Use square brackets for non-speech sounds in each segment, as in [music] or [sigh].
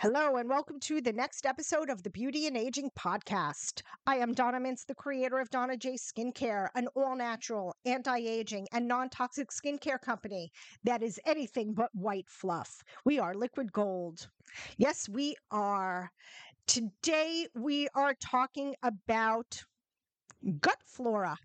Hello, and welcome to the next episode of the Beauty and Aging Podcast. I am Donna Mintz, the creator of Donna J Skincare, an all natural, anti aging, and non toxic skincare company that is anything but white fluff. We are liquid gold. Yes, we are. Today, we are talking about gut flora.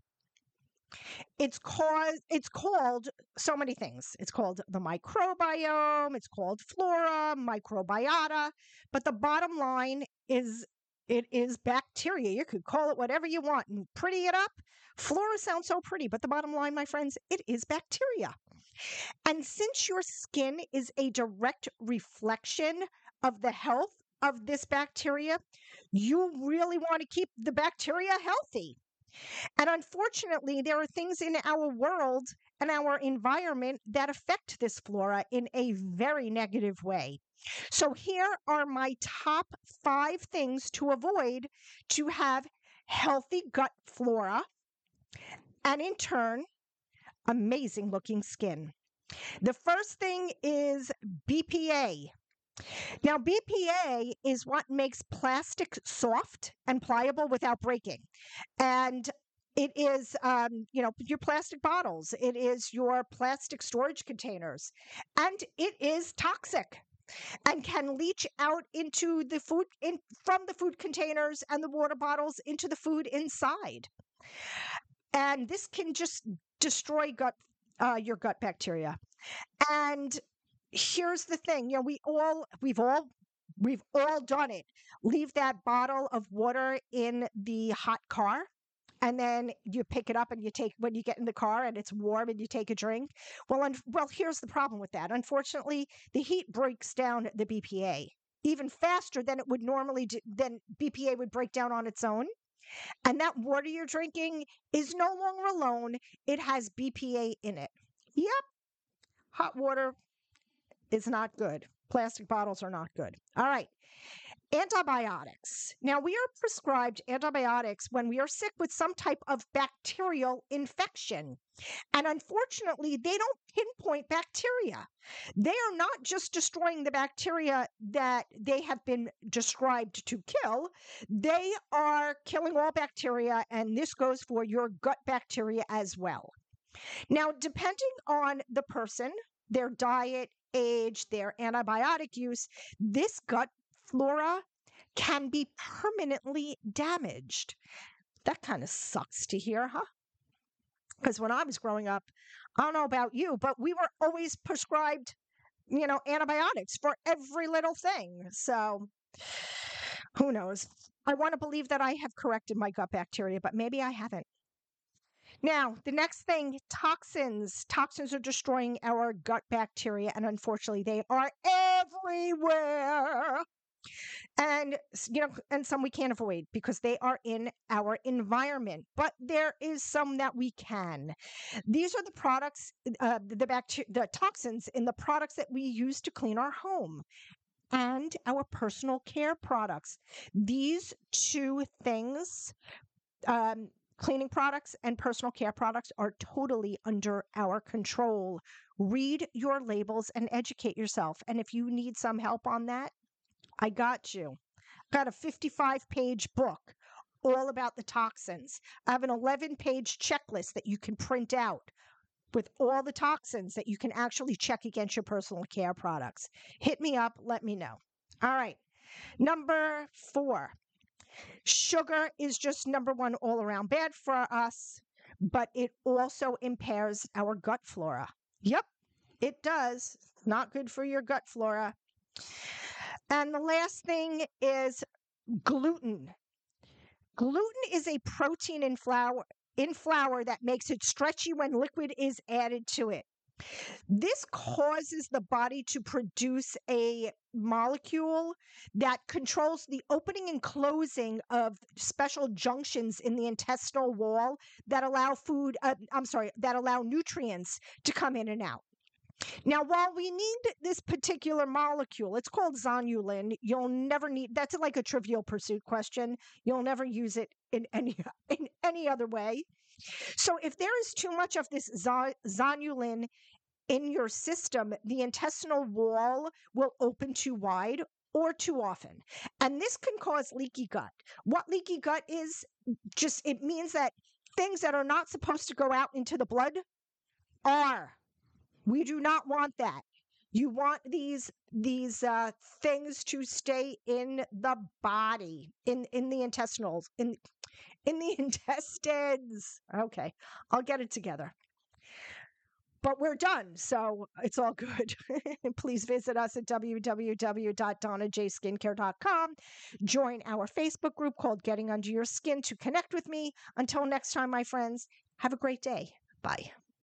It's called it's called so many things. It's called the microbiome, it's called flora, microbiota, but the bottom line is it is bacteria. You could call it whatever you want and pretty it up. Flora sounds so pretty, but the bottom line, my friends, it is bacteria. And since your skin is a direct reflection of the health of this bacteria, you really want to keep the bacteria healthy. And unfortunately, there are things in our world and our environment that affect this flora in a very negative way. So, here are my top five things to avoid to have healthy gut flora and, in turn, amazing looking skin. The first thing is BPA, now, BPA is what makes plastic soft and pliable without breaking. And it is, um, you know, your plastic bottles, it is your plastic storage containers, and it is toxic and can leach out into the food in from the food containers and the water bottles into the food inside. And this can just destroy gut uh, your gut bacteria. And here's the thing you know we all we've all we've all done it. Leave that bottle of water in the hot car and then you pick it up and you take when you get in the car and it's warm and you take a drink. Well un- well here's the problem with that. Unfortunately the heat breaks down the bpa even faster than it would normally do than bpa would break down on its own. And that water you're drinking is no longer alone it has bpa in it. Yep hot water is not good. Plastic bottles are not good. All right. Antibiotics. Now, we are prescribed antibiotics when we are sick with some type of bacterial infection. And unfortunately, they don't pinpoint bacteria. They are not just destroying the bacteria that they have been described to kill, they are killing all bacteria. And this goes for your gut bacteria as well. Now, depending on the person, their diet, age, their antibiotic use, this gut flora can be permanently damaged. That kind of sucks to hear, huh? Because when I was growing up, I don't know about you, but we were always prescribed, you know, antibiotics for every little thing. So who knows? I want to believe that I have corrected my gut bacteria, but maybe I haven't. Now, the next thing toxins. Toxins are destroying our gut bacteria, and unfortunately, they are everywhere. And, you know, and some we can't avoid because they are in our environment, but there is some that we can. These are the products, uh, the bacteria, the toxins in the products that we use to clean our home and our personal care products. These two things um, Cleaning products and personal care products are totally under our control. Read your labels and educate yourself. And if you need some help on that, I got you. I've got a 55 page book all about the toxins. I have an 11 page checklist that you can print out with all the toxins that you can actually check against your personal care products. Hit me up, let me know. All right. Number four, Sugar is just number one all around bad for us, but it also impairs our gut flora. Yep, it does. Not good for your gut flora. And the last thing is gluten. Gluten is a protein in flour in flour that makes it stretchy when liquid is added to it. This causes the body to produce a molecule that controls the opening and closing of special junctions in the intestinal wall that allow food, uh, I'm sorry, that allow nutrients to come in and out. Now, while we need this particular molecule, it's called zonulin. You'll never need that's like a trivial pursuit question. You'll never use it in any [laughs] in any other way. So, if there is too much of this zonulin in your system, the intestinal wall will open too wide or too often. And this can cause leaky gut. What leaky gut is just it means that things that are not supposed to go out into the blood are. We do not want that. You want these these uh, things to stay in the body, in in the intestinals, in in the [laughs] intestines. Okay, I'll get it together. But we're done, so it's all good. [laughs] Please visit us at www.donnajskincare.com. Join our Facebook group called Getting Under Your Skin to connect with me. Until next time, my friends, have a great day. Bye.